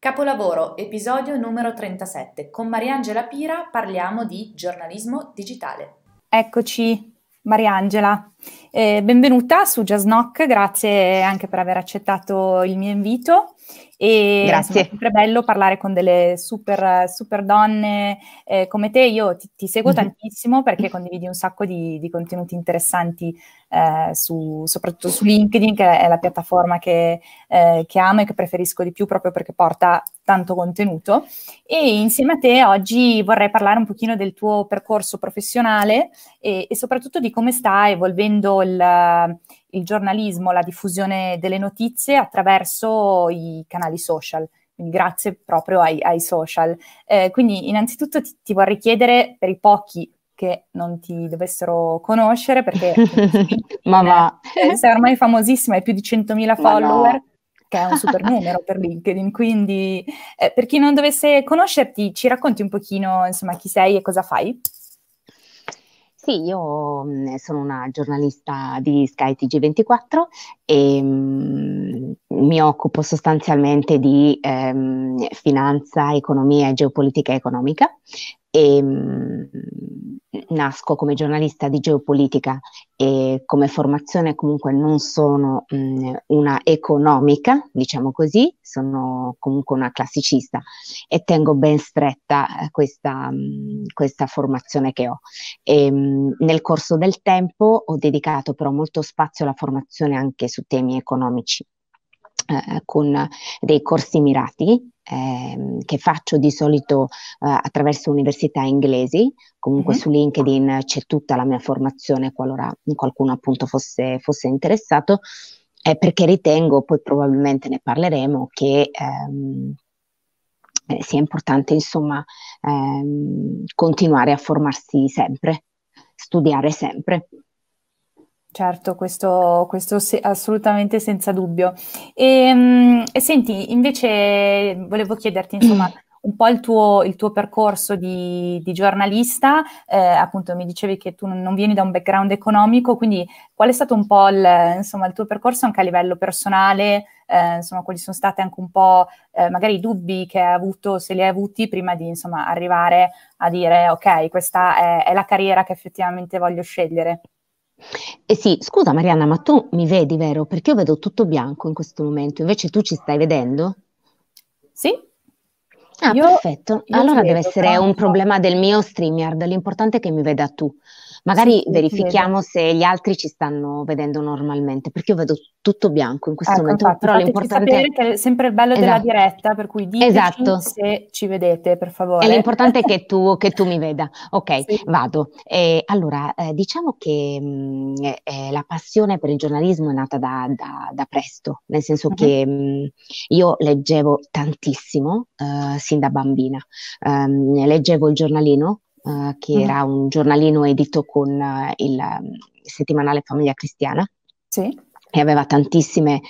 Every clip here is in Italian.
Capolavoro, episodio numero 37. Con Mariangela Pira parliamo di giornalismo digitale. Eccoci, Mariangela. Eh, benvenuta su Jazznock, grazie anche per aver accettato il mio invito. E Grazie. Insomma, è sempre bello parlare con delle super, super donne eh, come te. Io ti, ti seguo mm-hmm. tantissimo perché condividi un sacco di, di contenuti interessanti, eh, su, soprattutto su LinkedIn, che è la piattaforma che, eh, che, amo e che preferisco di più proprio perché porta tanto contenuto. E insieme a te oggi vorrei parlare un pochino del tuo percorso professionale e, e soprattutto di come sta evolvendo il il giornalismo, la diffusione delle notizie attraverso i canali social. Quindi grazie proprio ai, ai social. Eh, quindi innanzitutto ti, ti, vorrei chiedere per i pochi che non ti dovessero conoscere, perché Mamma. Eh, sei ormai famosissima, hai più di 100.000 follower. No. Che è un super numero per LinkedIn, quindi eh, per chi non dovesse conoscerti, ci racconti un pochino insomma chi sei e cosa fai? Sì, io mhmm, sono una giornalista di Sky TG24 e mh, mhmm, mi occupo sostanzialmente di ehm, finanza, economia e geopolitica economica e mh, nasco come giornalista di geopolitica e come formazione comunque non sono mh, una economica, diciamo così, sono comunque una classicista e tengo ben stretta eh, questa, mh, questa formazione che ho. E, nel corso del tempo ho dedicato però molto spazio alla formazione anche su temi economici eh, con dei corsi mirati eh, che faccio di solito eh, attraverso università inglesi, comunque mm-hmm. su LinkedIn c'è tutta la mia formazione qualora qualcuno appunto fosse, fosse interessato, eh, perché ritengo, poi probabilmente ne parleremo, che ehm, eh, sia importante insomma ehm, continuare a formarsi sempre, studiare sempre. Certo, questo, questo se, assolutamente senza dubbio. E, um, e, senti, invece volevo chiederti, insomma, un po' il tuo, il tuo percorso di, di giornalista, eh, appunto mi dicevi che tu non vieni da un background economico, quindi qual è stato un po' il, insomma, il tuo percorso anche a livello personale, eh, insomma, quali sono state anche un po' eh, magari i dubbi che hai avuto, se li hai avuti, prima di insomma, arrivare a dire ok, questa è, è la carriera che effettivamente voglio scegliere? Eh sì, scusa Marianna, ma tu mi vedi, vero? Perché io vedo tutto bianco in questo momento, invece tu ci stai vedendo? Sì. Ah, io, perfetto. Io allora deve vedo, essere un problema del mio StreamYard, l'importante è che mi veda tu. Magari sì, verifichiamo se gli altri ci stanno vedendo normalmente, perché io vedo tutto bianco in questo ecco, momento, infatti, però l'importante è che è sempre il bello esatto. della diretta, per cui diteci esatto. se ci vedete, per favore. E l'importante è che tu, che tu mi veda. Ok, sì. vado. Eh, allora, eh, diciamo che mh, mm, eh, la passione per il giornalismo è nata da, da, da presto, nel senso uh-huh. che mh, mm, io leggevo tantissimo uh, sin da bambina. Um, leggevo il giornalino uh, che mm. era un giornalino edito con uh, il, um, settimanale Famiglia Cristiana. Sì. E aveva tantissime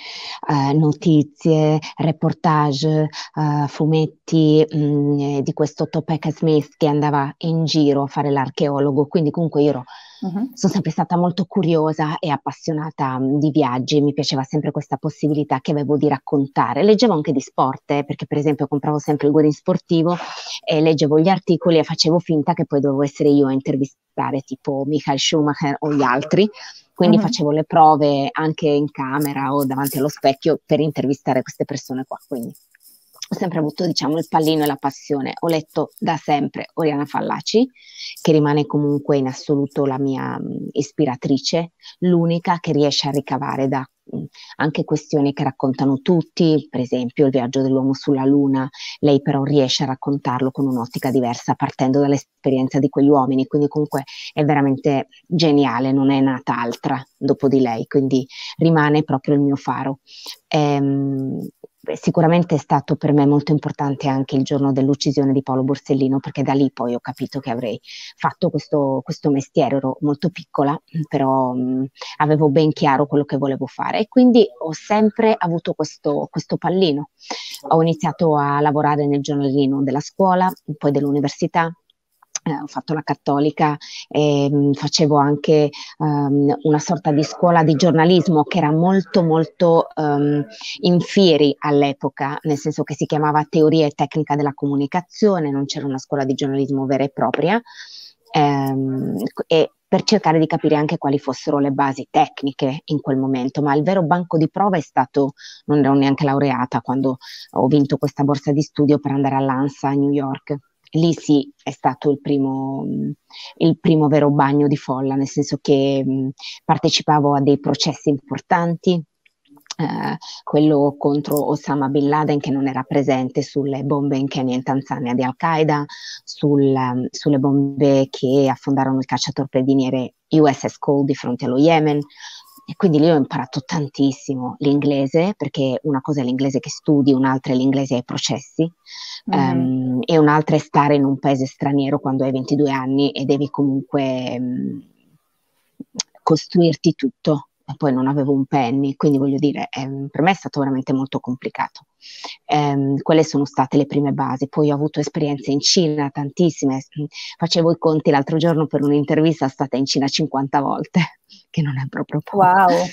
uh, notizie, reportage, fumetti mh, mm, di questo Topeka Smith che andava in giro a fare l'archeologo. Quindi comunque io ero Uh-huh. Sono sempre stata molto curiosa e appassionata um, di viaggi, mi piaceva sempre questa possibilità che avevo di raccontare. Leggevo anche di sport, eh, perché per esempio compravo sempre il Guerin sportivo e leggevo gli articoli e facevo finta che poi dovevo essere io a intervistare tipo Michael Schumacher o gli altri. Quindi uh-huh. facevo le prove anche in camera o davanti allo specchio per intervistare queste persone qua. Quindi ho sempre avuto diciamo il pallino e la passione. Ho letto da sempre Oriana Fallaci, che rimane comunque in assoluto la mia mh, ispiratrice, l'unica che riesce a ricavare da anche questioni che raccontano tutti, per esempio il viaggio dell'uomo sulla Luna, lei però riesce a raccontarlo con un'ottica diversa partendo dall'esperienza di quegli uomini, quindi comunque è veramente geniale, non è nata altra dopo di lei, quindi rimane proprio il mio faro. Ehm, sicuramente è stato per me molto importante anche il giorno dell'uccisione di Paolo Borsellino, perché da lì poi ho capito che avrei fatto questo, questo mestiere, ero molto piccola, però mh, avevo ben chiaro quello che volevo fare e quindi ho sempre avuto questo, questo pallino. Ho iniziato a lavorare nel giornalino della scuola, poi dell'università, eh, ho fatto la cattolica e mh, mm, facevo anche um, una sorta di scuola di giornalismo che era molto molto um, in fieri all'epoca, nel senso che si chiamava teoria e tecnica della comunicazione, non c'era una scuola di giornalismo vera e propria. Um, e per cercare di capire anche quali fossero le basi tecniche in quel momento, ma il vero banco di prova è stato, non ero neanche laureata quando ho vinto questa borsa di studio per andare all'ANSA a New York lì sì è stato il primo, il primo vero bagno di folla, nel senso che mh, partecipavo a dei processi importanti, eh, quello contro Osama Bin Laden che non era presente sulle bombe in Kenya e in Tanzania di Al-Qaeda, sul, sulle bombe che affondarono il cacciatorpediniere USS Cole di fronte allo Yemen, e quindi lì ho imparato tantissimo l'inglese, perché una cosa è l'inglese che studi, un'altra è l'inglese ai processi, mm-hmm. um, e un'altra è stare in un paese straniero quando hai 22 anni e devi comunque um, costruirti tutto. E poi non avevo un penny, quindi voglio dire, um, per me è stato veramente molto complicato. Quelle sono state le prime basi. Poi ho avuto esperienze in Cina, tantissime. Facevo i conti l'altro giorno per un'intervista, stata in Cina 50 volte che non è proprio poco. Wow.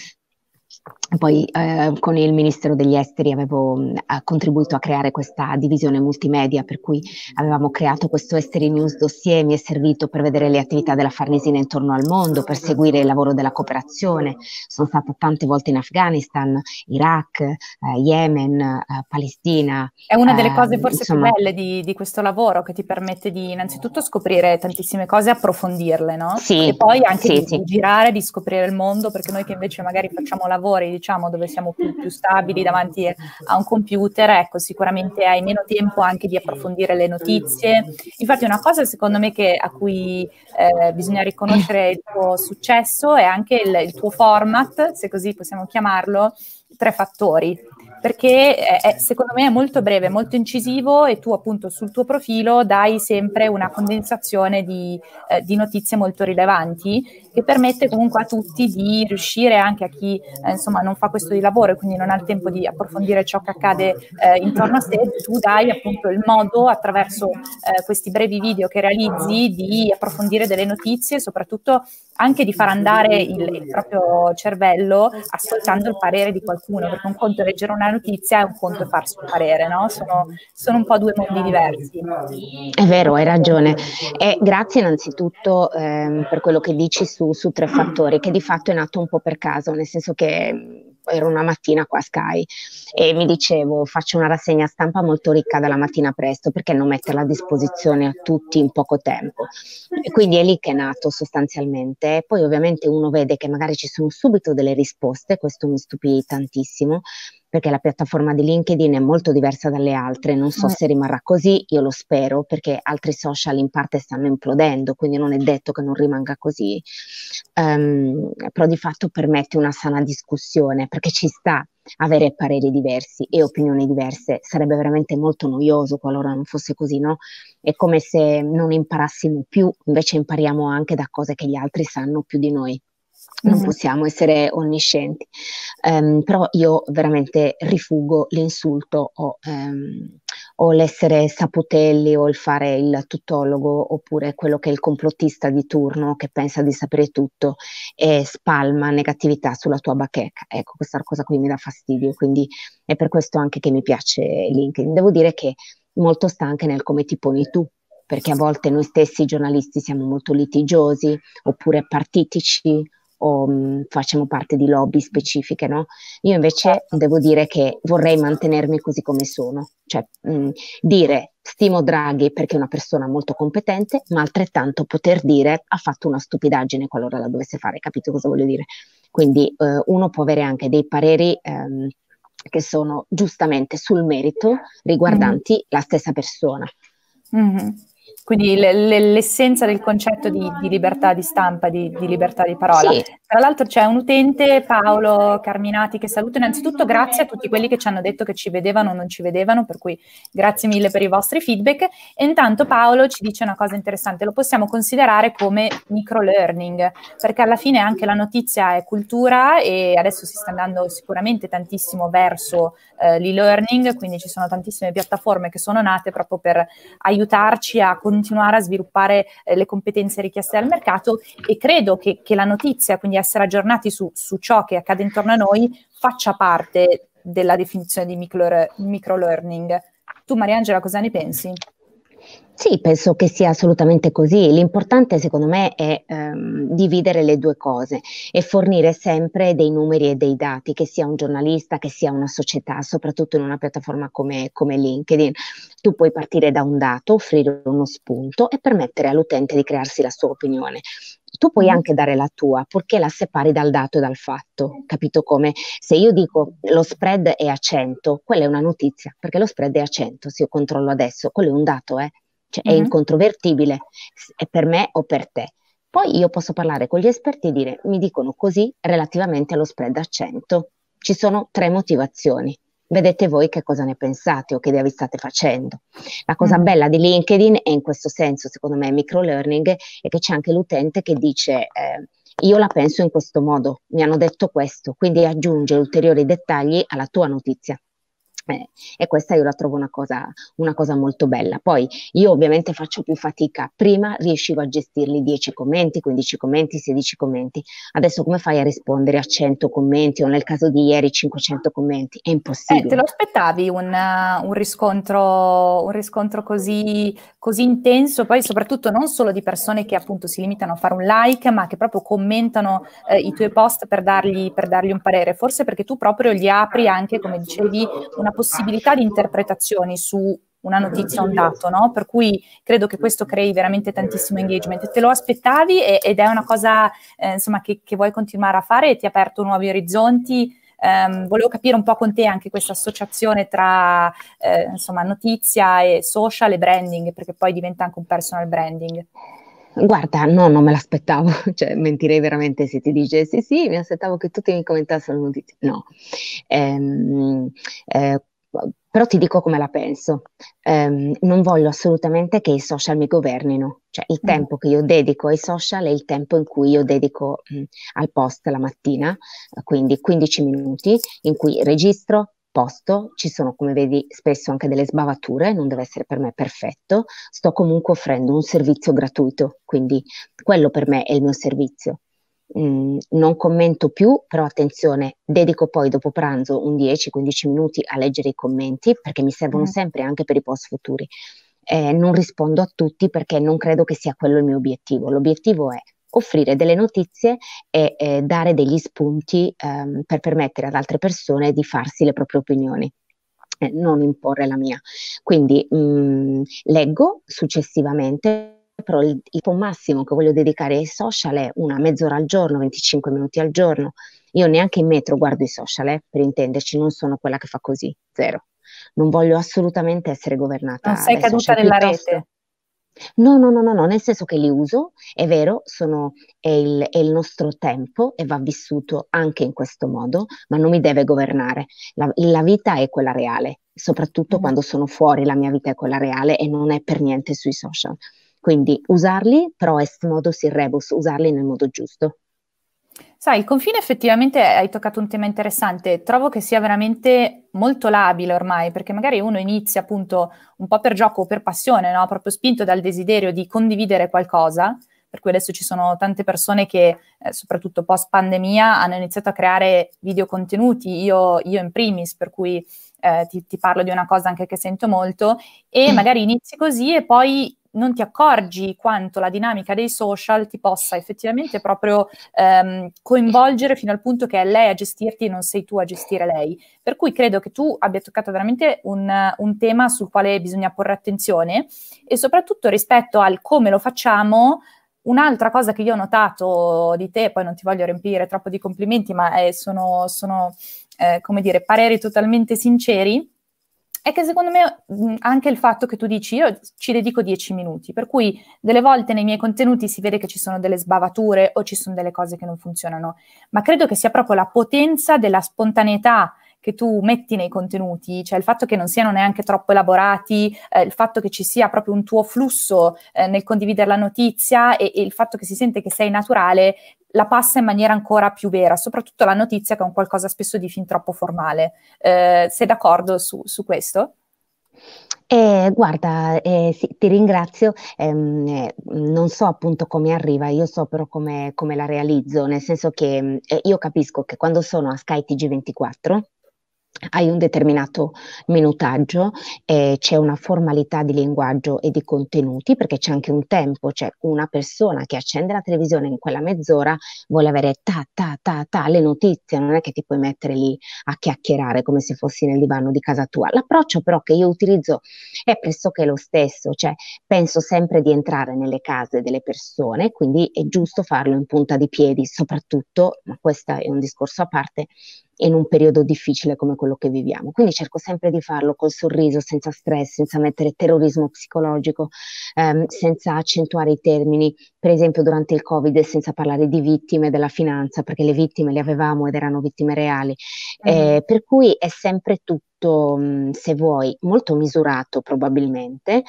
Poi eh, con il Ministero degli Esteri avevo mh, contribuito a creare questa divisione multimedia per cui avevamo creato questo Esteri News dossier, mi è servito per vedere le attività della Farnesina intorno al mondo, per seguire il lavoro della cooperazione. Sono stata tante volte in Afghanistan, Iraq, eh, Yemen, eh, Palestina. È una delle cose ehm, forse insomma, più belle di, di, questo lavoro che ti permette di innanzitutto scoprire tantissime cose e approfondirle, no? Sì, e poi anche sì, di, sì. di girare, di scoprire il mondo, perché noi che invece magari facciamo lavoro lavori, diciamo, dove siamo più, più, stabili davanti a un computer, ecco, sicuramente hai meno tempo anche di approfondire le notizie. Infatti una cosa secondo me che, a cui eh, bisogna riconoscere il tuo successo è anche il, il tuo format, se così possiamo chiamarlo, tre fattori. Perché è, secondo me è molto breve, molto incisivo e tu appunto sul tuo profilo dai sempre una condensazione di, eh, di notizie molto rilevanti che permette comunque a tutti di riuscire anche a chi eh, insomma non fa questo di lavoro e quindi non ha il tempo di approfondire ciò che accade eh, intorno a sé, tu dai appunto il modo attraverso eh, questi brevi video che realizzi di approfondire delle notizie e soprattutto anche di far andare il, il proprio cervello ascoltando il parere di qualcuno, perché un conto è leggere una notizia e un conto è farsi un parere, no? Sono, sono un po' due mondi diversi. È vero, hai ragione. E grazie innanzitutto ehm, per quello che dici su su, tre fattori, che di fatto è nato un po' per caso, nel senso che ero una mattina qua a Sky e mi dicevo faccio una rassegna stampa molto ricca dalla mattina presto perché non metterla a disposizione a tutti in poco tempo? E quindi è lì che è nato sostanzialmente. Poi ovviamente uno vede che magari ci sono subito delle risposte questo mi stupì tantissimo perché la piattaforma di LinkedIn è molto diversa dalle altre, non so mm. se rimarrà così, io lo spero perché altri social in parte stanno implodendo, quindi non è detto che non rimanga così, um, però di fatto permette una sana discussione perché ci sta avere pareri diversi e opinioni diverse, sarebbe veramente molto noioso qualora non fosse così, no? È come se non imparassimo più, invece impariamo anche da cose che gli altri sanno più di noi non mm-hmm. possiamo essere onniscienti. Um, però io veramente rifugo l'insulto o, um, o, l'essere saputelli o il fare il tuttologo oppure quello che è il complottista di turno che pensa di sapere tutto e spalma negatività sulla tua bacheca. Ecco, questa cosa qui mi dà fastidio, quindi è per questo anche che mi piace LinkedIn. Devo dire che molto sta anche nel come ti poni tu, perché a volte noi stessi giornalisti siamo molto litigiosi oppure partitici o mh, mm, facciamo parte di lobby specifiche, no? Io invece devo dire che vorrei mantenermi così come sono, cioè mh, mm, dire stimo Draghi perché è una persona molto competente, ma altrettanto poter dire ha fatto una stupidaggine qualora la dovesse fare, capito cosa voglio dire? Quindi eh, uno può avere anche dei pareri ehm, che sono giustamente sul merito riguardanti mm-hmm. la stessa persona. Mm-hmm. Quindi l'essenza del concetto di, di, libertà di stampa, di, di libertà di parola. Sì. Tra l'altro c'è un utente, Paolo Carminati, che saluto innanzitutto grazie a tutti quelli che ci hanno detto che ci vedevano o non ci vedevano, per cui grazie mille per i vostri feedback. E intanto Paolo ci dice una cosa interessante, lo possiamo considerare come micro learning, perché alla fine anche la notizia è cultura e adesso si sta andando sicuramente tantissimo verso eh, l'e-learning, quindi ci sono tantissime piattaforme che sono nate proprio per aiutarci a continuare a sviluppare eh, le competenze richieste dal mercato e credo che, che la notizia, quindi essere aggiornati su, su, ciò che accade intorno a noi, faccia parte della definizione di micro, micro learning. Tu Mariangela cosa ne pensi? Sì, penso che sia assolutamente così. L'importante secondo me è ehm, dividere le due cose e fornire sempre dei numeri e dei dati, che sia un giornalista, che sia una società, soprattutto in una piattaforma come, come LinkedIn. Tu puoi partire da un dato, offrire uno spunto e permettere all'utente di crearsi la sua opinione. Tu puoi anche dare la tua, purché la separi dal dato e dal fatto, capito come? Se io dico lo spread è a 100, quella è una notizia, perché lo spread è a 100, se io controllo adesso, quello è un dato, eh? cioè mm-hmm. è incontrovertibile, è per me o per te. Poi io posso parlare con gli esperti e dire, mi dicono così relativamente allo spread a 100. Ci sono tre motivazioni. Vedete voi che cosa ne pensate o che idea vi state facendo. La cosa mm. bella di LinkedIn è in questo senso, secondo me, micro learning, è che c'è anche l'utente che dice eh, io la penso in questo modo, mi hanno detto questo, quindi aggiunge ulteriori dettagli alla tua notizia. Eh, e questa io la trovo una cosa, una cosa, molto bella. Poi io ovviamente faccio più fatica. Prima riuscivo a gestirli 10 commenti, 15 commenti, 16 commenti. Adesso come fai a rispondere a 100 commenti o nel caso di ieri 500 commenti? È impossibile. Eh, te lo aspettavi un, un, riscontro, un riscontro così, così intenso? Poi soprattutto non solo di persone che appunto si limitano a fare un like, ma che proprio commentano eh, i tuoi post per dargli, per dargli un parere. Forse perché tu proprio gli apri anche, come dicevi, una possibilità di interpretazioni su una notizia, un dato, no? Per cui credo che questo crei veramente tantissimo engagement. Te lo aspettavi ed è una cosa eh, insomma, che, che, vuoi continuare a fare e ti ha aperto nuovi orizzonti. Um, volevo capire un po' con te anche questa associazione tra eh, insomma, notizia e social e branding, perché poi diventa anche un personal branding. Guarda, no, non me l'aspettavo, cioè mentirei veramente se ti dicessi sì, mi aspettavo che tutti mi commentassero notizie. No, ehm, eh, però ti dico come la penso. Um, non voglio assolutamente che i social mi governino, cioè il mm. tempo che io dedico ai social è il tempo in cui io dedico mh, al post la mattina, quindi 15 minuti in cui registro, posto, ci sono come vedi spesso anche delle sbavature, non deve essere per me perfetto, sto comunque offrendo un servizio gratuito, quindi quello per me è il mio servizio. Mm, non commento più, però attenzione, dedico poi dopo pranzo un 10-15 minuti a leggere i commenti perché mi servono mm. sempre anche per i post futuri. Eh, non rispondo a tutti perché non credo che sia quello il mio obiettivo. L'obiettivo è offrire delle notizie e eh, dare degli spunti ehm, per permettere ad altre persone di farsi le proprie opinioni. Eh, non imporre la mia. Quindi mh, mm, leggo successivamente però il tempo massimo che voglio dedicare ai social è una mezz'ora al giorno, 25 minuti al giorno. Io neanche in metro guardo i social, eh, per intenderci, non sono quella che fa così, zero. Non voglio assolutamente essere governata. Non sei caduta nella rete. No, no, no, no, no, nel senso che li uso, è vero, sono, è, il, è, il, nostro tempo e va vissuto anche in questo modo, ma non mi deve governare. La, la vita è quella reale, soprattutto mm. quando sono fuori, la mia vita è quella reale e non è per niente sui social. Quindi usarli, però est modus in rebus, usarli nel modo giusto. Sai, il confine effettivamente hai toccato un tema interessante, trovo che sia veramente molto labile ormai, perché magari uno inizia appunto un po' per gioco o per passione, no? proprio spinto dal desiderio di condividere qualcosa, per cui adesso ci sono tante persone che, eh, soprattutto post pandemia, hanno iniziato a creare video contenuti, io, io in primis, per cui eh, ti, ti, parlo di una cosa anche che sento molto, e mm. magari inizi così e poi non ti accorgi quanto la dinamica dei social ti possa effettivamente proprio ehm, coinvolgere fino al punto che è lei a gestirti e non sei tu a gestire lei. Per cui credo che tu abbia toccato veramente un, un tema sul quale bisogna porre attenzione e soprattutto rispetto al come lo facciamo. Un'altra cosa che io ho notato di te, poi non ti voglio riempire troppo di complimenti, ma eh, sono, sono eh, come dire, pareri totalmente sinceri, è che secondo me anche il fatto che tu dici io ci dedico dieci minuti, per cui delle volte nei miei contenuti si vede che ci sono delle sbavature o ci sono delle cose che non funzionano, ma credo che sia proprio la potenza della spontaneità che tu metti nei contenuti, cioè il fatto che non siano neanche troppo elaborati, eh, il fatto che ci sia proprio un tuo flusso eh, nel condividere la notizia e, e il fatto che si sente che sei naturale, la passa in maniera ancora più vera, soprattutto la notizia che è un qualcosa spesso di fin troppo formale. Eh, sei d'accordo su, su questo? Eh, guarda, eh, sì, ti ringrazio, ehm, eh, non so appunto come arriva, io so però come, come la realizzo, nel senso che eh, io capisco che quando sono a Sky TG24 hai un determinato minutaggio, eh, c'è una formalità di linguaggio e di contenuti, perché c'è anche un tempo, c'è una persona che accende la televisione in quella mezz'ora, vuole avere ta ta ta ta le notizie, non è che ti puoi mettere lì a chiacchierare come se fossi nel divano di casa tua. L'approccio però che io utilizzo è pressoché lo stesso, cioè penso sempre di entrare nelle case delle persone, quindi è giusto farlo in punta di piedi, soprattutto, ma questo è un discorso a parte, in un periodo difficile come quello che viviamo. Quindi cerco sempre di farlo col sorriso, senza stress, senza mettere terrorismo psicologico, ehm, senza accentuare i termini, per esempio durante il Covid, senza parlare di vittime della finanza, perché le vittime le avevamo ed erano vittime reali. Mm. Eh, per cui è sempre tutto, se vuoi, molto misurato probabilmente,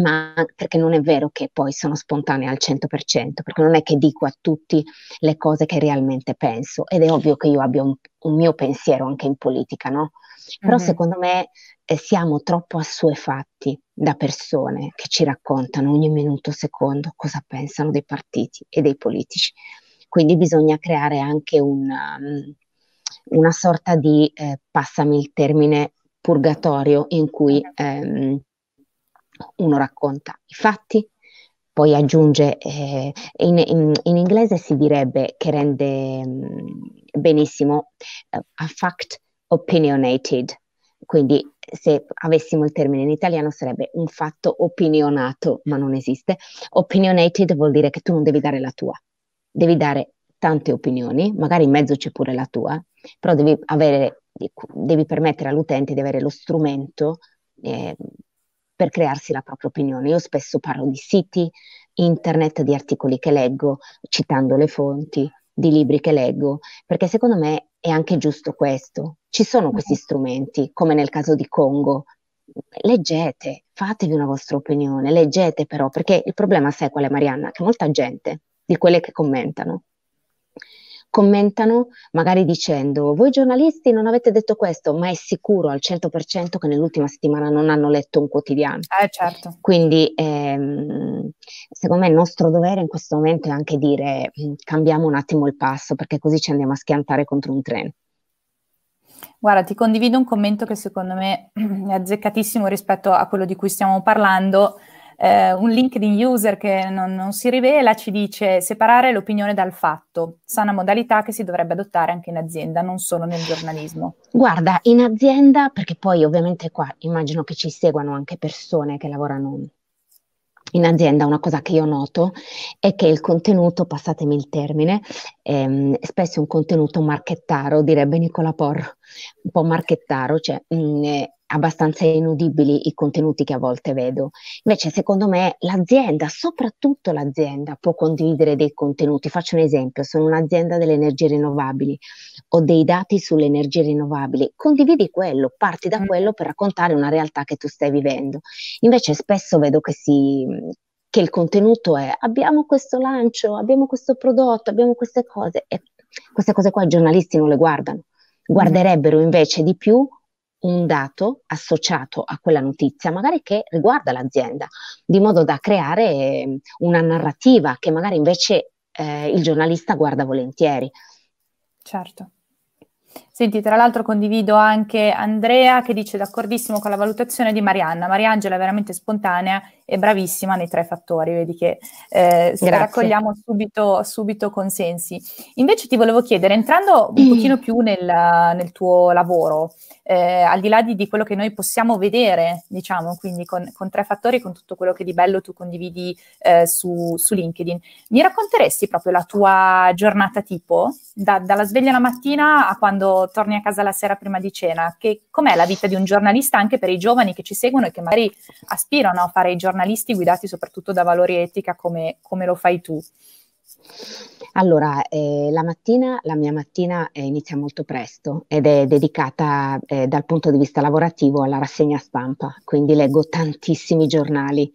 ma perché non è vero che poi sono spontanea al 100%, perché non è che dico a tutti le cose che realmente penso ed è ovvio che io abbia un, un mio pensiero anche in politica, no? Però mm-hmm. secondo me eh, siamo troppo assuefatti da persone che ci raccontano ogni minuto secondo cosa pensano dei partiti e dei politici. Quindi bisogna creare anche una, um, una sorta di, eh, passami il termine, purgatorio in cui ehm, uno racconta i fatti, poi aggiunge, eh, in, in, in, inglese si direbbe che rende mm, benissimo uh, a fact opinionated, quindi se avessimo il termine in italiano sarebbe un fatto opinionato, ma non esiste. Opinionated vuol dire che tu non devi dare la tua, devi dare tante opinioni, magari in mezzo c'è pure la tua, però devi, avere, devi permettere all'utente di avere lo strumento eh, per crearsi la propria opinione. Io spesso parlo di siti, internet, di articoli che leggo, citando le fonti, di libri che leggo, perché secondo me è anche giusto questo. Ci sono questi strumenti, come nel caso di Congo. Leggete, fatevi una vostra opinione, leggete però, perché il problema sai qual è Marianna? Che molta gente, di quelle che commentano, commentano magari dicendo voi giornalisti non avete detto questo, ma è sicuro al 100% che nell'ultima settimana non hanno letto un quotidiano. Eh, certo. Quindi ehm, secondo me il nostro dovere in questo momento è anche dire mm, cambiamo un attimo il passo perché così ci andiamo a schiantare contro un treno. Guarda, ti condivido un commento che secondo me è azzeccatissimo rispetto a quello di cui stiamo parlando eh, un LinkedIn user che non, non, si rivela ci dice separare l'opinione dal fatto, sana modalità che si dovrebbe adottare anche in azienda, non solo nel giornalismo. Guarda, in azienda, perché poi ovviamente qua immagino che ci seguano anche persone che lavorano in azienda una cosa che io noto è che il contenuto, passatemi il termine, ehm, spesso è un contenuto marchettaro, direbbe Nicola Porro, un po' marchettaro, cioè mh, mm, abbastanza inudibili i contenuti che a volte vedo. Invece, secondo me, l'azienda, soprattutto l'azienda, può condividere dei contenuti. Faccio un esempio: sono un'azienda delle energie rinnovabili, ho dei dati sulle energie rinnovabili, condividi quello, parti da mm. quello per raccontare una realtà che tu stai vivendo. Invece, spesso vedo che si che il contenuto è abbiamo questo lancio, abbiamo questo prodotto, abbiamo queste cose e queste cose qua i giornalisti non le guardano. Guarderebbero invece di più un dato associato a quella notizia, magari che riguarda l'azienda, di modo da creare ehm, una narrativa che magari invece eh, il giornalista guarda volentieri. Certo. Senti, tra l'altro condivido anche Andrea che dice d'accordissimo con la valutazione di Marianna. Mariangela è veramente spontanea e bravissima nei tre fattori, vedi che eh, raccogliamo subito, subito, consensi. Invece ti volevo chiedere, entrando un pochino più nel, nel tuo lavoro, eh, al di là di, di, quello che noi possiamo vedere, diciamo, quindi con, con, tre fattori, con tutto quello che di bello tu condividi eh, su, su, LinkedIn, mi racconteresti proprio la tua giornata tipo, da, dalla sveglia la mattina a quando torni a casa la sera prima di cena? Che, com'è la vita di un giornalista anche per i giovani che ci seguono e che magari aspirano a fare i giornalisti guidati soprattutto da valori etica come, come lo fai tu? Allora, eh, la mattina, la mia mattina eh, inizia molto presto ed è dedicata eh, dal punto di vista lavorativo alla rassegna stampa, quindi leggo tantissimi giornali.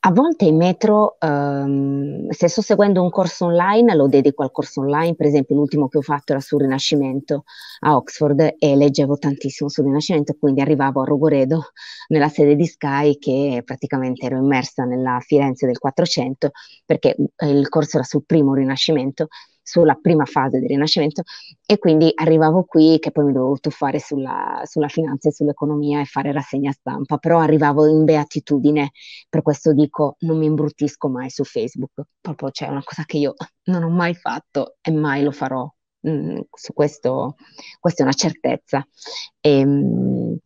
A volte in metro, ehm, se sto seguendo un corso online, lo dedico al corso online, per esempio l'ultimo che ho fatto era sul Rinascimento a Oxford e leggevo tantissimo sul Rinascimento, quindi arrivavo a Rogoredo, nella sede di Sky, che praticamente ero immersa nella Firenze del 400, perché eh, il corso era sul primo Rinascimento sulla prima fase del Rinascimento e quindi arrivavo qui che poi mi dovevo tuffare sulla, sulla finanza e sull'economia e fare rassegna stampa, però arrivavo in beatitudine, per questo dico non mi imbruttisco mai su Facebook, proprio c'è una cosa che io non ho mai fatto e mai lo farò, mm, su questo, questa è una certezza. E, ehm,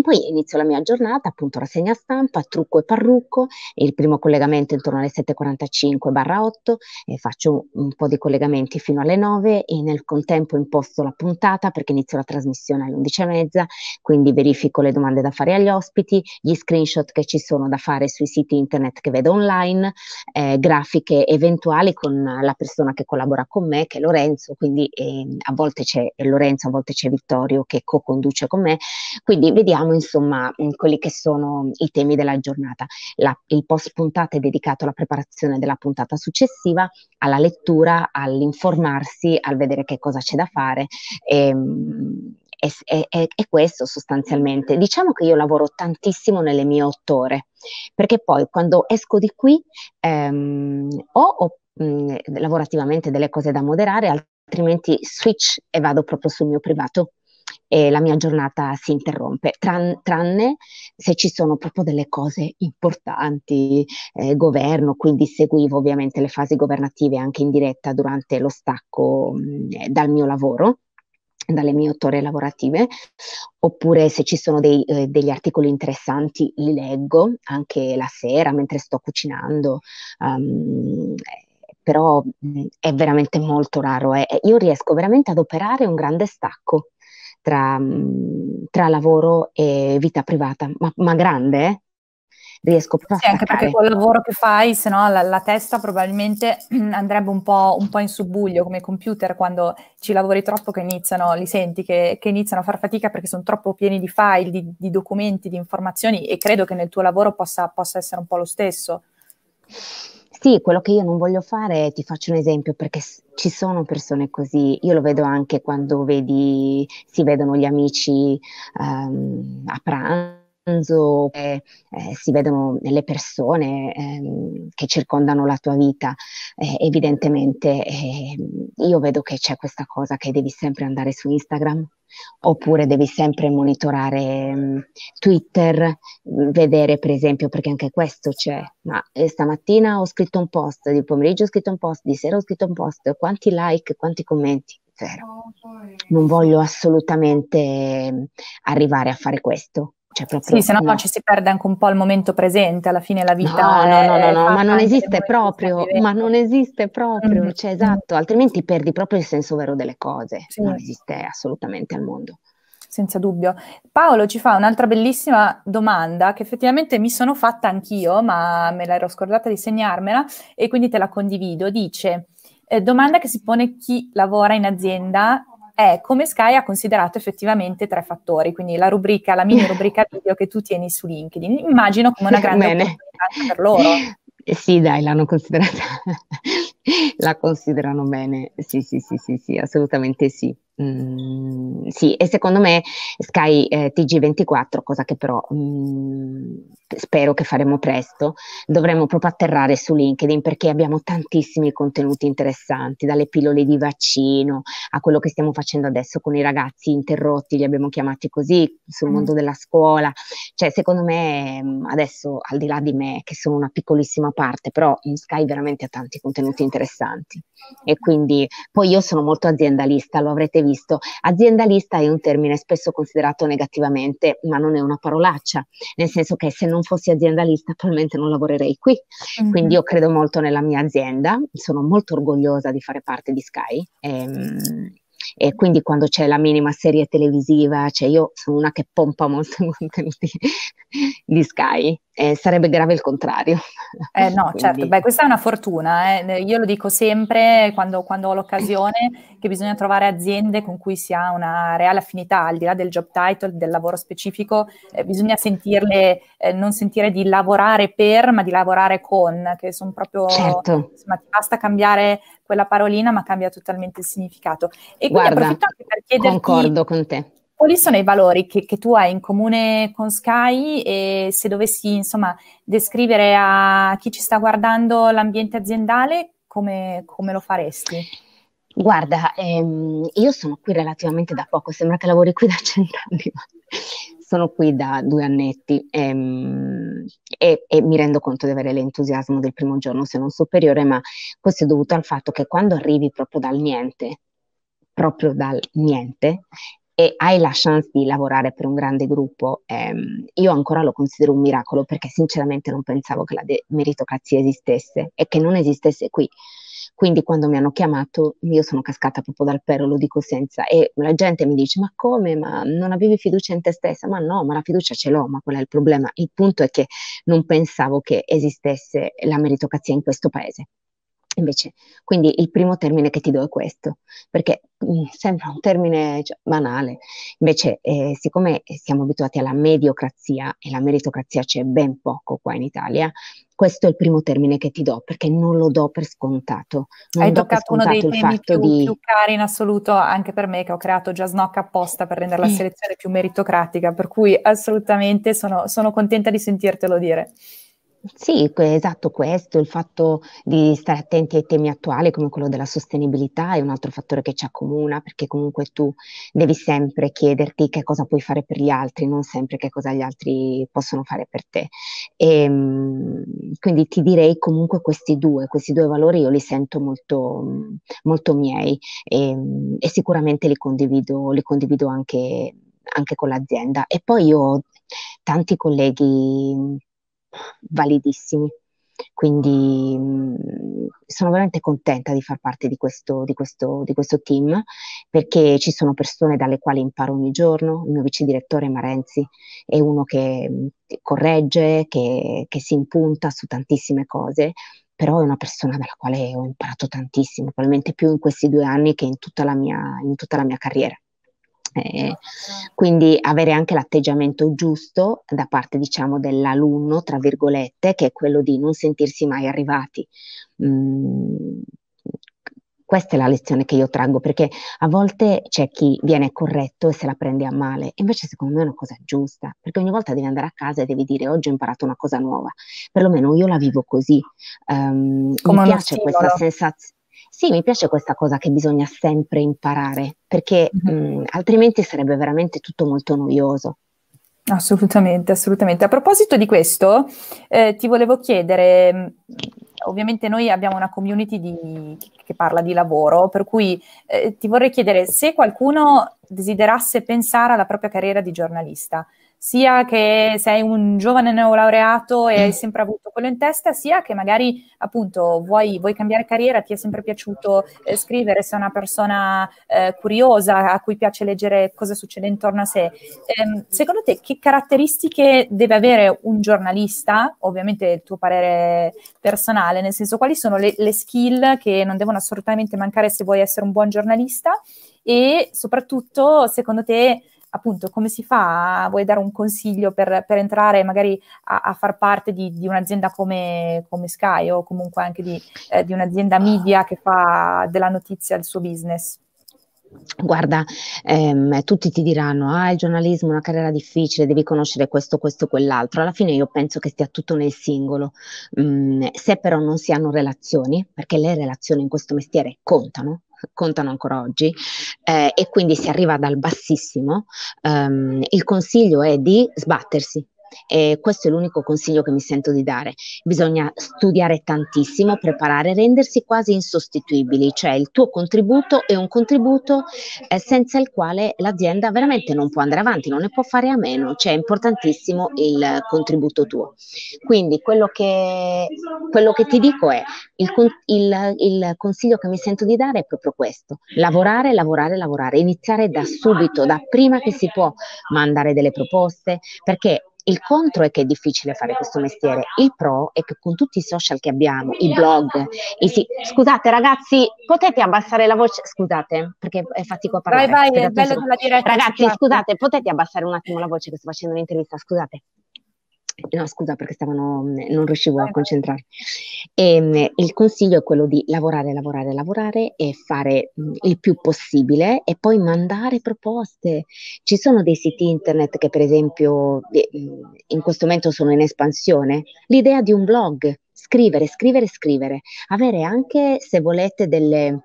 poi inizio la mia giornata, appunto rassegna stampa, trucco e parrucco, il primo collegamento intorno alle 7.45-8 e faccio un po' di collegamenti fino alle 9 e nel contempo imposto la puntata perché inizio la trasmissione alle 11.30, quindi verifico le domande da fare agli ospiti, gli screenshot che ci sono da fare sui siti internet che vedo online, eh, grafiche eventuali con la persona che collabora con me, che è Lorenzo, quindi eh, a volte c'è Lorenzo, a volte c'è Vittorio che co-conduce con me, quindi vediamo vediamo insomma quelli che sono i temi della giornata. La, il post puntata è dedicato alla preparazione della puntata successiva, alla lettura, all'informarsi, al vedere che cosa c'è da fare. E, ehm, è, è, è, questo sostanzialmente. Diciamo che io lavoro tantissimo nelle mie otto ore, perché poi quando esco di qui ehm, ho, ho mh, lavorativamente delle cose da moderare, altrimenti switch e vado proprio sul mio privato e la mia giornata si interrompe, tran- tranne se ci sono proprio delle cose importanti, eh, governo, quindi seguivo ovviamente le fasi governative anche in diretta durante lo stacco mh, dal mio lavoro dalle mie otto ore lavorative, oppure se ci sono dei, eh, degli articoli interessanti li leggo anche la sera mentre sto cucinando. Um, però è veramente molto raro. Eh. Io riesco veramente ad operare un grande stacco tra, mm, tra lavoro e vita privata, ma, ma grande, eh? riesco proprio sì, a anche perché col lavoro che fai, se no la, la, testa probabilmente andrebbe un po', un po', in subbuglio come computer quando ci lavori troppo che iniziano, li senti che, che iniziano a far fatica perché sono troppo pieni di file, di, di, documenti, di informazioni e credo che nel tuo lavoro possa, possa essere un po' lo stesso. Sì, quello che io non voglio fare, ti faccio un esempio perché ci sono persone così, io lo vedo anche quando vedi, si vedono gli amici um, a pranzo, eh, eh, si vedono le persone eh, che circondano la tua vita, eh, evidentemente ehm, io vedo che c'è questa cosa che devi sempre andare su Instagram oppure devi sempre monitorare um, Twitter, vedere per esempio, perché anche questo c'è, ma eh, stamattina ho scritto un post, di pomeriggio ho scritto un post, di sera ho scritto un post, quanti like, quanti commenti? Zero. Non voglio assolutamente arrivare a fare questo. Cioè proprio, sì, se no, ci si perde anche un po' il momento presente, alla fine la vita no, no, no, no, no ma non esiste proprio, ma non esiste proprio, mm-hmm. cioè esatto, altrimenti perdi proprio il senso vero delle cose, sì. non esiste assolutamente al mondo. Senza dubbio. Paolo ci fa un'altra bellissima domanda che effettivamente mi sono fatta anch'io, ma me l'ero scordata di segnarmela e quindi te la condivido. Dice, eh, domanda che si pone chi lavora in azienda è come Sky ha considerato effettivamente tre fattori, quindi la rubrica, la mini rubrica video che tu tieni su LinkedIn, immagino come una grande Bene. opportunità per loro. Eh sì, dai, l'hanno considerata, la considerano bene, sì, sì, sì, sì, sì, assolutamente sì. Mm, sì, e secondo me Sky eh, TG24, cosa che però mm, spero che faremo presto, dovremmo proprio atterrare su LinkedIn perché abbiamo tantissimi contenuti interessanti, dalle pillole di vaccino a quello che stiamo facendo adesso con i ragazzi interrotti, li abbiamo chiamati così, sul mm. mondo della scuola. Cioè, secondo me mm, adesso, al di là di me, che sono una piccolissima parte, però in Sky veramente ha tanti contenuti interessanti. E quindi poi io sono molto aziendalista, lo avrete visto. Aziendalista è un termine spesso considerato negativamente, ma non è una parolaccia, nel senso che se non fossi aziendalista probabilmente non lavorerei qui. Mm-hmm. Quindi io credo molto nella mia azienda, sono molto orgogliosa di fare parte di Sky. E, ehm, e quindi quando c'è la minima serie televisiva, cioè io sono una che pompa molto i contenuti di Sky, eh, sarebbe grave il contrario. Eh no, Quindi... certo, beh, questa è una fortuna, eh. io lo dico sempre quando, quando, ho l'occasione che bisogna trovare aziende con cui si ha una reale affinità, al di là del job title, del lavoro specifico, eh, bisogna sentirle, eh, non sentire di lavorare per, ma di lavorare con, che sono proprio, certo. insomma, ti basta cambiare quella parolina, ma cambia totalmente il significato. E quindi Guarda, approfitto anche per chiederti... Concordo con te quali sono i valori che, che, tu hai in comune con Sky e se dovessi insomma descrivere a chi ci sta guardando l'ambiente aziendale, come, come lo faresti? Guarda, ehm, io sono qui relativamente da poco, sembra che lavori qui da cent'anni, ma sono qui da due annetti ehm, e, e, mi rendo conto di avere l'entusiasmo del primo giorno, se non superiore, ma questo è dovuto al fatto che quando arrivi proprio dal niente, proprio dal niente, e hai la chance di lavorare per un grande gruppo, ehm, io ancora lo considero un miracolo perché sinceramente non pensavo che la de- meritocrazia esistesse e che non esistesse qui. Quindi quando mi hanno chiamato io sono cascata proprio dal pero, lo dico senza, e la gente mi dice ma come, ma non avevi fiducia in te stessa? Ma no, ma la fiducia ce l'ho, ma qual è il problema? Il punto è che non pensavo che esistesse la meritocrazia in questo paese. Invece, quindi il primo termine che ti do è questo, perché mh, mm, sembra un termine cioè, banale, invece eh, siccome siamo abituati alla mediocrazia e la meritocrazia c'è ben poco qua in Italia, questo è il primo termine che ti do, perché non lo do per scontato. Non Hai toccato uno dei temi più, di... più, cari in assoluto anche per me, che ho creato Jasnock apposta per rendere la selezione più meritocratica, per cui assolutamente sono, sono contenta di sentirtelo dire. Sì, esatto questo, il fatto di stare attenti ai temi attuali come quello della sostenibilità è un altro fattore che ci accomuna, perché comunque tu devi sempre chiederti che cosa puoi fare per gli altri, non sempre che cosa gli altri possono fare per te. E, ehm, quindi ti direi comunque questi due, questi due valori io li sento molto, molto miei e, ehm, e sicuramente li condivido, li condivido anche, anche con l'azienda. E poi io ho tanti colleghi validissimi. Quindi sono veramente contenta di far parte di questo, di, questo, di questo, team perché ci sono persone dalle quali imparo ogni giorno. Il mio vice direttore Marenzi è uno che corregge, che, che si impunta su tantissime cose, però è una persona dalla quale ho imparato tantissimo, probabilmente più in questi due anni che in tutta la mia, in tutta la mia carriera. Eh, quindi avere anche l'atteggiamento giusto da parte, diciamo, dell'alunno, tra virgolette, che è quello di non sentirsi mai arrivati. Mm, questa è la lezione che io traggo, perché a volte c'è chi viene corretto e se la prende a male, invece secondo me è una cosa giusta, perché ogni volta devi andare a casa e devi dire oggi ho imparato una cosa nuova, perlomeno io la vivo così. Um, mi piace questa sensazione sì, mi piace questa cosa che bisogna sempre imparare, perché mm-hmm. mh, altrimenti sarebbe veramente tutto molto noioso. Assolutamente, assolutamente. A proposito di questo, eh, ti volevo chiedere, ovviamente noi abbiamo una community di, che parla di lavoro, per cui eh, ti vorrei chiedere se qualcuno desiderasse pensare alla propria carriera di giornalista, sia che sei un giovane neolaureato e hai sempre avuto quello in testa, sia che magari appunto vuoi, vuoi cambiare carriera, ti è sempre piaciuto eh, scrivere, sei una persona eh, curiosa a cui piace leggere cosa succede intorno a sé. Eh, secondo te che caratteristiche deve avere un giornalista? Ovviamente il tuo parere personale, nel senso quali sono le, le skill che non devono assolutamente mancare se vuoi essere un buon giornalista e soprattutto secondo te appunto come si fa? Vuoi dare un consiglio per, per entrare magari a, a, far parte di, di un'azienda come, come, Sky o comunque anche di, eh, di un'azienda media che fa della notizia il suo business? Guarda, ehm, tutti ti diranno, ah, il giornalismo è una carriera difficile, devi conoscere questo, questo, quell'altro. Alla fine io penso che stia tutto nel singolo. Mm, se però non si hanno relazioni, perché le relazioni in questo mestiere contano, contano ancora oggi eh, e quindi si arriva dal bassissimo, um, il consiglio è di sbattersi, E questo è l'unico consiglio che mi sento di dare. Bisogna studiare tantissimo, preparare, rendersi quasi insostituibili, cioè il tuo contributo è un contributo eh, senza il quale l'azienda veramente non può andare avanti, non ne può fare a meno, cioè è importantissimo il contributo tuo. Quindi quello che, quello che ti dico è, il, il, il consiglio che mi sento di dare è proprio questo, lavorare, lavorare, lavorare, iniziare da subito, da prima che si può mandare delle proposte, perché il contro è che è difficile fare questo mestiere, il pro è che con tutti i social che abbiamo, i blog, i si- scusate ragazzi, potete abbassare la voce? Scusate, perché è fatico a parlare. Vai, vai, è bello della diretta. Ragazzi, scusate, potete abbassare un attimo la voce che sto facendo un'intervista, scusate. No, scusa perché stavano, non riuscivo a concentrarmi. E, ehm, il consiglio è quello di lavorare, lavorare, lavorare e fare il più possibile e poi mandare proposte. Ci sono dei siti internet che per esempio in questo momento sono in espansione. L'idea di un blog, scrivere, scrivere, scrivere, avere anche se volete delle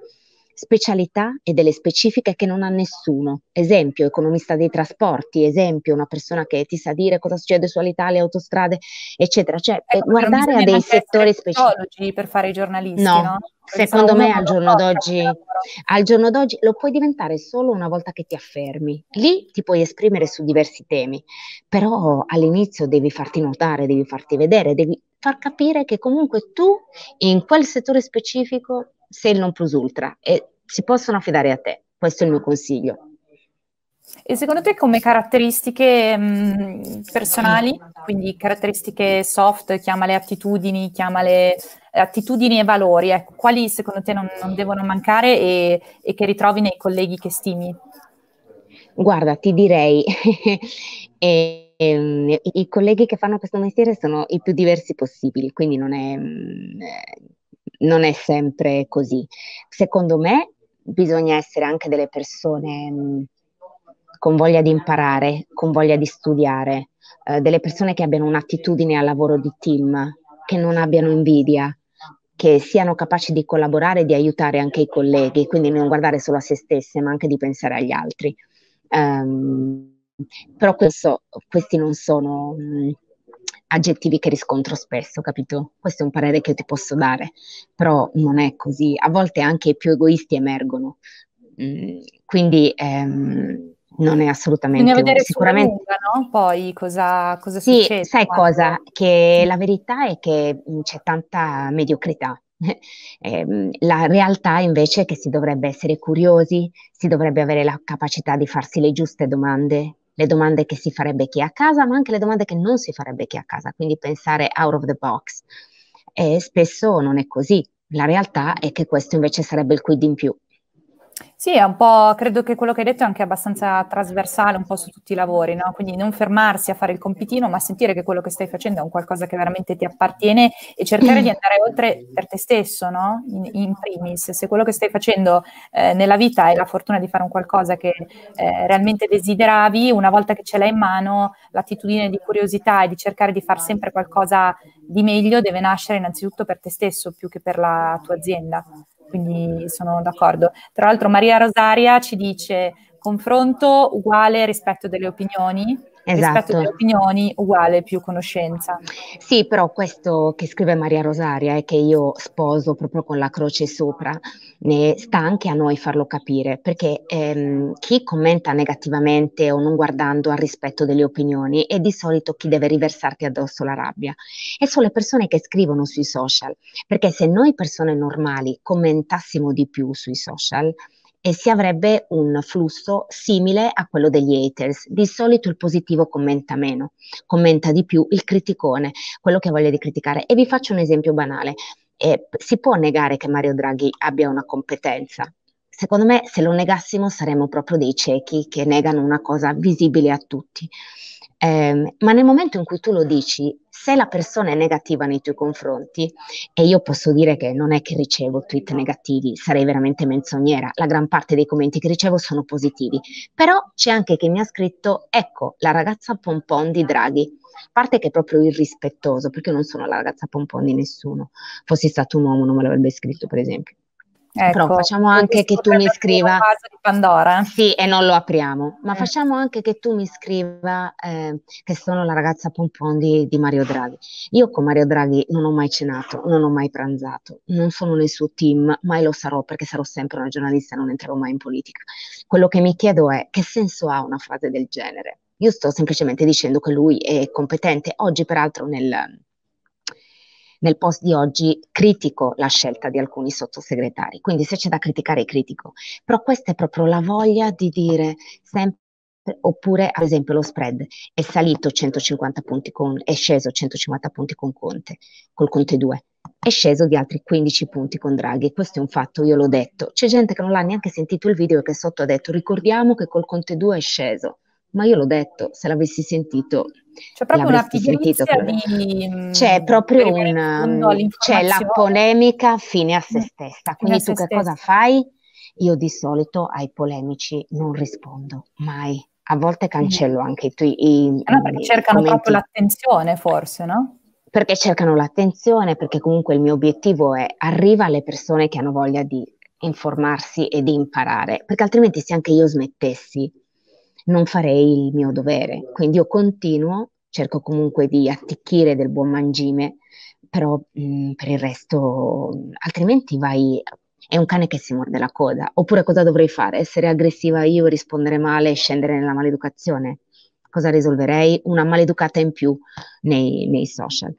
specialità e delle specifiche che non ha nessuno. Esempio, economista dei trasporti, esempio, una persona che ti sa dire cosa succede su Alitalia, autostrade, eccetera. Cioè, ecco, guardare a dei settori specifici. per fare i giornalisti, no? no? Secondo me al giorno, d'oggi, al giorno d'oggi lo puoi diventare solo una volta che ti affermi. Lì ti puoi esprimere su diversi temi, però all'inizio devi farti notare, devi farti vedere, devi far capire che comunque tu in quel settore specifico sei il non plus ultra e si possono affidare a te. Questo è il mio consiglio. E secondo te come caratteristiche mh, personali, quindi caratteristiche soft, chiamale attitudini, chiamale attitudini e valori, ecco, quali secondo te non, non devono mancare e, e, che ritrovi nei colleghi che stimi? Guarda, ti direi, eh, eh, i colleghi che fanno questo mestiere sono i più diversi possibili, quindi non è... Mh, non è sempre così. Secondo me bisogna essere anche delle persone mh, con voglia di imparare, con voglia di studiare, eh, delle persone che abbiano un'attitudine al lavoro di team, che non abbiano invidia, che siano capaci di collaborare e di aiutare anche i colleghi, quindi non guardare solo a se stesse, ma anche di pensare agli altri. Um, però questo, questi non sono... Mh, aggettivi che riscontro spesso, capito? Questo è un parere che ti posso dare, però non è così. A volte anche i più egoisti emergono. Mm, quindi ehm, non è assolutamente Bisogna vedere sicuramente lunga, no? poi cosa, cosa sì, succede. Sai quando... cosa? Che la verità è che mm, c'è tanta mediocrità. Eh, la realtà invece è che si dovrebbe essere curiosi, si dovrebbe avere la capacità di farsi le giuste domande, le domande che si farebbe chi è a casa, ma anche le domande che non si farebbe chi è a casa, quindi pensare out of the box. E spesso non è così. La realtà è che questo invece sarebbe il quid in più. Sì, è un po', credo che quello che hai detto è anche abbastanza trasversale un po' su tutti i lavori, no? Quindi non fermarsi a fare il compitino, ma sentire che quello che stai facendo è un qualcosa che veramente ti appartiene e cercare di andare oltre per te stesso, no? In, in primis, se quello che stai facendo eh, nella vita hai la fortuna di fare un qualcosa che eh, realmente desideravi, una volta che ce l'hai in mano, l'attitudine di curiosità e di cercare di fare sempre qualcosa di meglio deve nascere innanzitutto per te stesso più che per la tua azienda quindi sono d'accordo. Tra l'altro Maria Rosaria ci dice confronto uguale rispetto delle opinioni, esatto. rispetto delle opinioni uguale più conoscenza. Sì, però questo che scrive Maria Rosaria e che io sposo proprio con la croce sopra, ne sta anche a noi farlo capire, perché ehm, chi commenta negativamente o non guardando al rispetto delle opinioni è di solito chi deve riversarti addosso la rabbia e sono le persone che scrivono sui social, perché se noi persone normali commentassimo di più sui social, e si avrebbe un flusso simile a quello degli haters. Di solito il positivo commenta meno, commenta di più il criticone, quello che ha voglia di criticare. E vi faccio un esempio banale. Eh, si può negare che Mario Draghi abbia una competenza? Secondo me, se lo negassimo, saremmo proprio dei ciechi che negano una cosa visibile a tutti. Eh, ma nel momento in cui tu lo dici, se la persona è negativa nei tuoi confronti, e io posso dire che non è che ricevo tweet negativi, sarei veramente menzognera, la gran parte dei commenti che ricevo sono positivi, però c'è anche chi mi ha scritto, ecco, la ragazza pompon di Draghi, a parte che è proprio irrispettoso, perché non sono la ragazza pompon di nessuno, fossi stato un uomo non me l'avrebbe scritto per esempio. Ecco, Però facciamo anche che tu mi scriva. di Pandora. Sì, e non lo apriamo, ma mm. facciamo anche che tu mi scriva eh, che sono la ragazza pompon di, di, Mario Draghi. Io con Mario Draghi non ho mai cenato, non ho mai pranzato, non sono nel suo team, mai lo sarò perché sarò sempre una giornalista e non entrerò mai in politica. Quello che mi chiedo è che senso ha una frase del genere? Io sto semplicemente dicendo che lui è competente. Oggi, peraltro, nel, nel post di oggi critico la scelta di alcuni sottosegretari, quindi se c'è da criticare critico, però questa è proprio la voglia di dire sempre oppure ad esempio lo spread è salito 150 punti con, è sceso 150 punti con Conte, col Conte 2, è sceso di altri 15 punti con Draghi, questo è un fatto, io l'ho detto, c'è gente che non l'ha neanche sentito il video che sotto ha detto ricordiamo che col Conte 2 è sceso, ma io l'ho detto, se l'avessi sentito c'è proprio una pigrizia di... Mm, c'è proprio un... c'è la polemica fine a se stessa. Quindi tu che stessa. cosa fai? Io di solito ai polemici non rispondo, mai. A volte cancello anche i tuoi... I, eh no, perché cercano commenti. proprio l'attenzione forse, no? Perché cercano l'attenzione, perché comunque il mio obiettivo è arriva alle persone che hanno voglia di informarsi e di imparare, perché altrimenti se anche io smettessi non farei il mio dovere. Quindi io continuo, cerco comunque di atticchire del buon mangime, però mh, mm, per il resto, altrimenti vai, è un cane che si morde la coda. Oppure cosa dovrei fare? Essere aggressiva io, rispondere male e scendere nella maleducazione? Cosa risolverei? Una maleducata in più nei, nei social.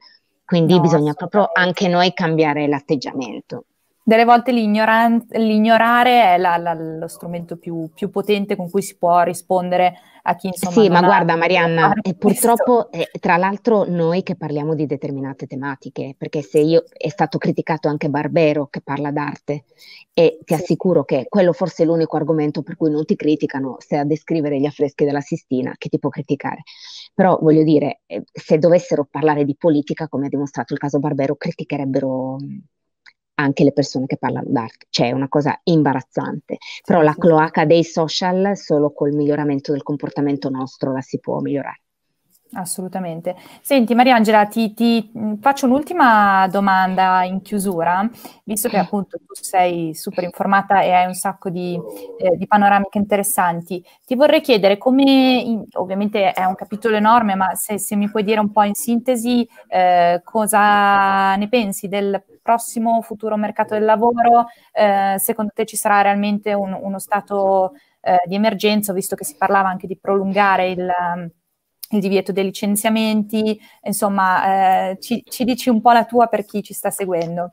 Quindi no, bisogna proprio anche noi cambiare l'atteggiamento delle volte l'ignorare è la, la, lo strumento più, più, potente con cui si può rispondere a chi insomma. Sì, ma guarda Marianna, e purtroppo eh, tra l'altro noi che parliamo di determinate tematiche, perché se io è stato criticato anche Barbero che parla d'arte e ti sì. assicuro che quello forse è l'unico argomento per cui non ti criticano, se a descrivere gli affreschi della Sistina che ti può criticare. Però voglio dire, eh, se dovessero parlare di politica, come ha dimostrato il caso Barbero, criticherebbero anche le persone che parlano d'arte, cioè è una cosa imbarazzante, però la cloaca dei social solo col miglioramento del comportamento nostro la si può migliorare. Assolutamente. Senti Mariangela, ti, ti, faccio un'ultima domanda in chiusura, visto che appunto tu sei super informata e hai un sacco di, eh, di panoramiche interessanti. Ti vorrei chiedere come, ovviamente è un capitolo enorme, ma se, se, mi puoi dire un po' in sintesi eh, cosa ne pensi del prossimo futuro mercato del lavoro, eh, secondo te ci sarà realmente un, uno stato eh, di emergenza, visto che si parlava anche di prolungare il il divieto dei licenziamenti, insomma, eh, ci, ci, dici un po' la tua per chi ci sta seguendo.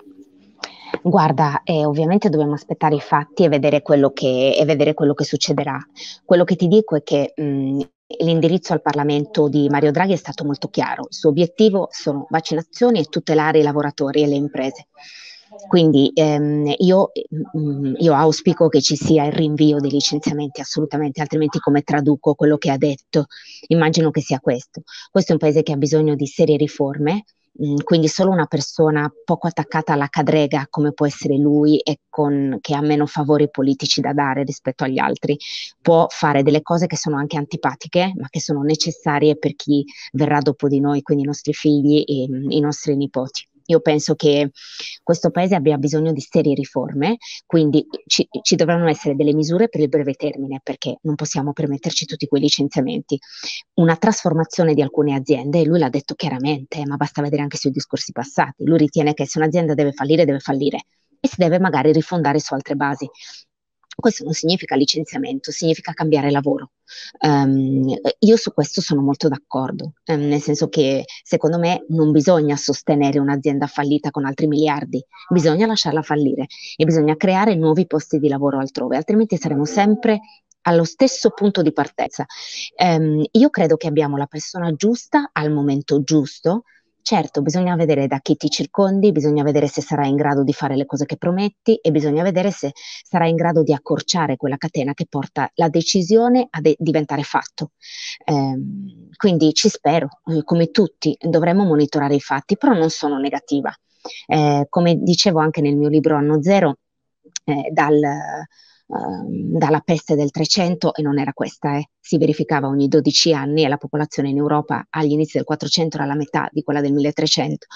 Guarda, eh, ovviamente dobbiamo aspettare i fatti e vedere, che, e vedere quello che, succederà. Quello che ti dico è che mh, l'indirizzo al Parlamento di Mario Draghi è stato molto chiaro. Il suo obiettivo sono vaccinazioni e tutelare i lavoratori e le imprese. Quindi ehm, io, mm, io, auspico che ci sia il rinvio dei licenziamenti assolutamente, altrimenti come traduco quello che ha detto? Immagino che sia questo. Questo è un paese che ha bisogno di serie riforme, mh, mm, quindi solo una persona poco attaccata alla cadrega come può essere lui e con, che ha meno favori politici da dare rispetto agli altri può fare delle cose che sono anche antipatiche ma che sono necessarie per chi verrà dopo di noi, quindi i nostri figli e mh, i nostri nipoti. Io penso che questo paese abbia bisogno di serie riforme, quindi ci, ci, dovranno essere delle misure per il breve termine, perché non possiamo permetterci tutti quei licenziamenti. Una trasformazione di alcune aziende, lui l'ha detto chiaramente, ma basta vedere anche sui discorsi passati. Lui ritiene che se un'azienda deve fallire, deve fallire e si deve magari rifondare su altre basi. Questo non significa licenziamento, significa cambiare lavoro. Um, io su questo sono molto d'accordo, um, nel senso che secondo me non bisogna sostenere un'azienda fallita con altri miliardi, bisogna lasciarla fallire e bisogna creare nuovi posti di lavoro altrove, altrimenti saremo sempre allo stesso punto di partenza. Um, io credo che abbiamo la persona giusta al momento giusto Certo, bisogna vedere da chi ti circondi, bisogna vedere se sarai in grado di fare le cose che prometti e bisogna vedere se sarai in grado di accorciare quella catena che porta la decisione a de- diventare fatto. Eh, quindi ci spero, eh, come tutti, dovremmo monitorare i fatti, però non sono negativa. Eh, come dicevo anche nel mio libro Anno Zero, eh, dal uh, dalla peste del 300 e non era questa, eh. si verificava ogni 12 anni e la popolazione in Europa agli inizi del 400 era la metà di quella del 1300.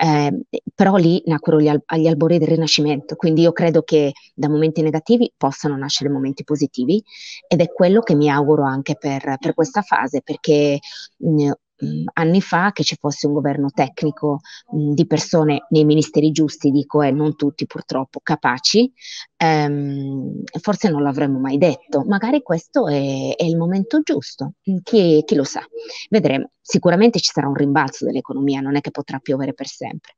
Eh, però lì nacquero gli, al- agli albori del Rinascimento, quindi io credo che da momenti negativi possano nascere momenti positivi ed è quello che mi auguro anche per, per questa fase, perché mh, mh, anni fa che ci fosse un governo tecnico mh, di persone nei ministeri giusti, dico, e non tutti purtroppo capaci, ehm, forse non l'avremmo mai detto. Magari questo è, è il momento giusto, chi, chi lo sa. Vedremo. Sicuramente ci sarà un rimbalzo dell'economia, non è che potrà piovere per sempre.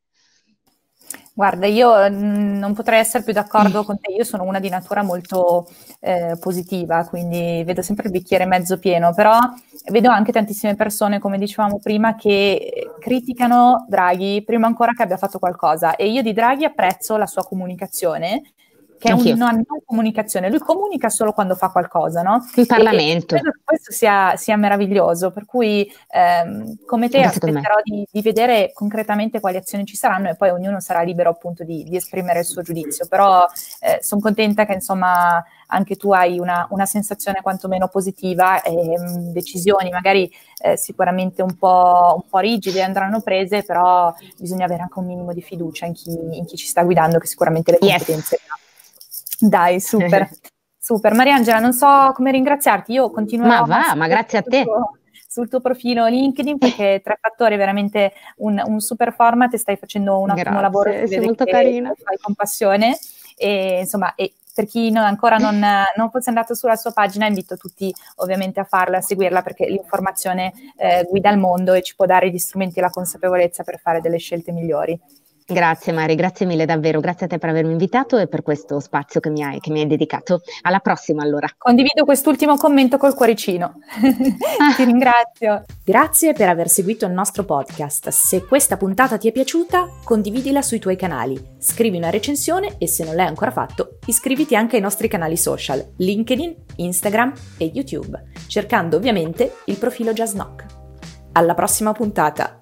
Guarda, io mm, non potrei essere più d'accordo con te, io sono una di natura molto eh, positiva, quindi vedo sempre il bicchiere mezzo pieno, però vedo anche tantissime persone, come dicevamo prima, che criticano Draghi prima ancora che abbia fatto qualcosa. E io di Draghi apprezzo la sua comunicazione che è un, una non comunicazione, lui comunica solo quando fa qualcosa, no? In Parlamento. E, credo che questo sia, sia meraviglioso, per cui ehm, come te Grazie aspetterò di, di, vedere concretamente quali azioni ci saranno e poi ognuno sarà libero appunto di, di esprimere il suo giudizio, però eh, sono contenta che insomma anche tu hai una, una sensazione quantomeno positiva e mh, mm, decisioni magari eh, sicuramente un po', un po', rigide andranno prese, però bisogna avere anche un minimo di fiducia in chi, in chi ci sta guidando che sicuramente le competenze yes. ha. Dai, super. super. Mariangela, non so come ringraziarti, io continuo Ma va, ma grazie a te. Tuo, sul tuo profilo LinkedIn perché Tre Fattori è veramente un, un super format e stai facendo un ottimo grazie, lavoro. Sei molto carina. Fai con passione e insomma, e per chi non, ancora non, non, fosse andato sulla sua pagina, invito tutti ovviamente a farla, a seguirla perché l'informazione eh, guida il mondo e ci può dare gli strumenti e la consapevolezza per fare delle scelte migliori. Grazie Mari, grazie mille davvero, grazie a te per avermi invitato e per questo spazio che mi hai, che mi hai dedicato. Alla prossima allora. Condivido quest'ultimo commento col cuoricino. ti ringrazio. Grazie per aver seguito il nostro podcast. Se questa puntata ti è piaciuta, condividila sui tuoi canali, scrivi una recensione e se non l'hai ancora fatto, iscriviti anche ai nostri canali social, LinkedIn, Instagram e YouTube, cercando ovviamente il profilo Just Knock. Alla prossima puntata!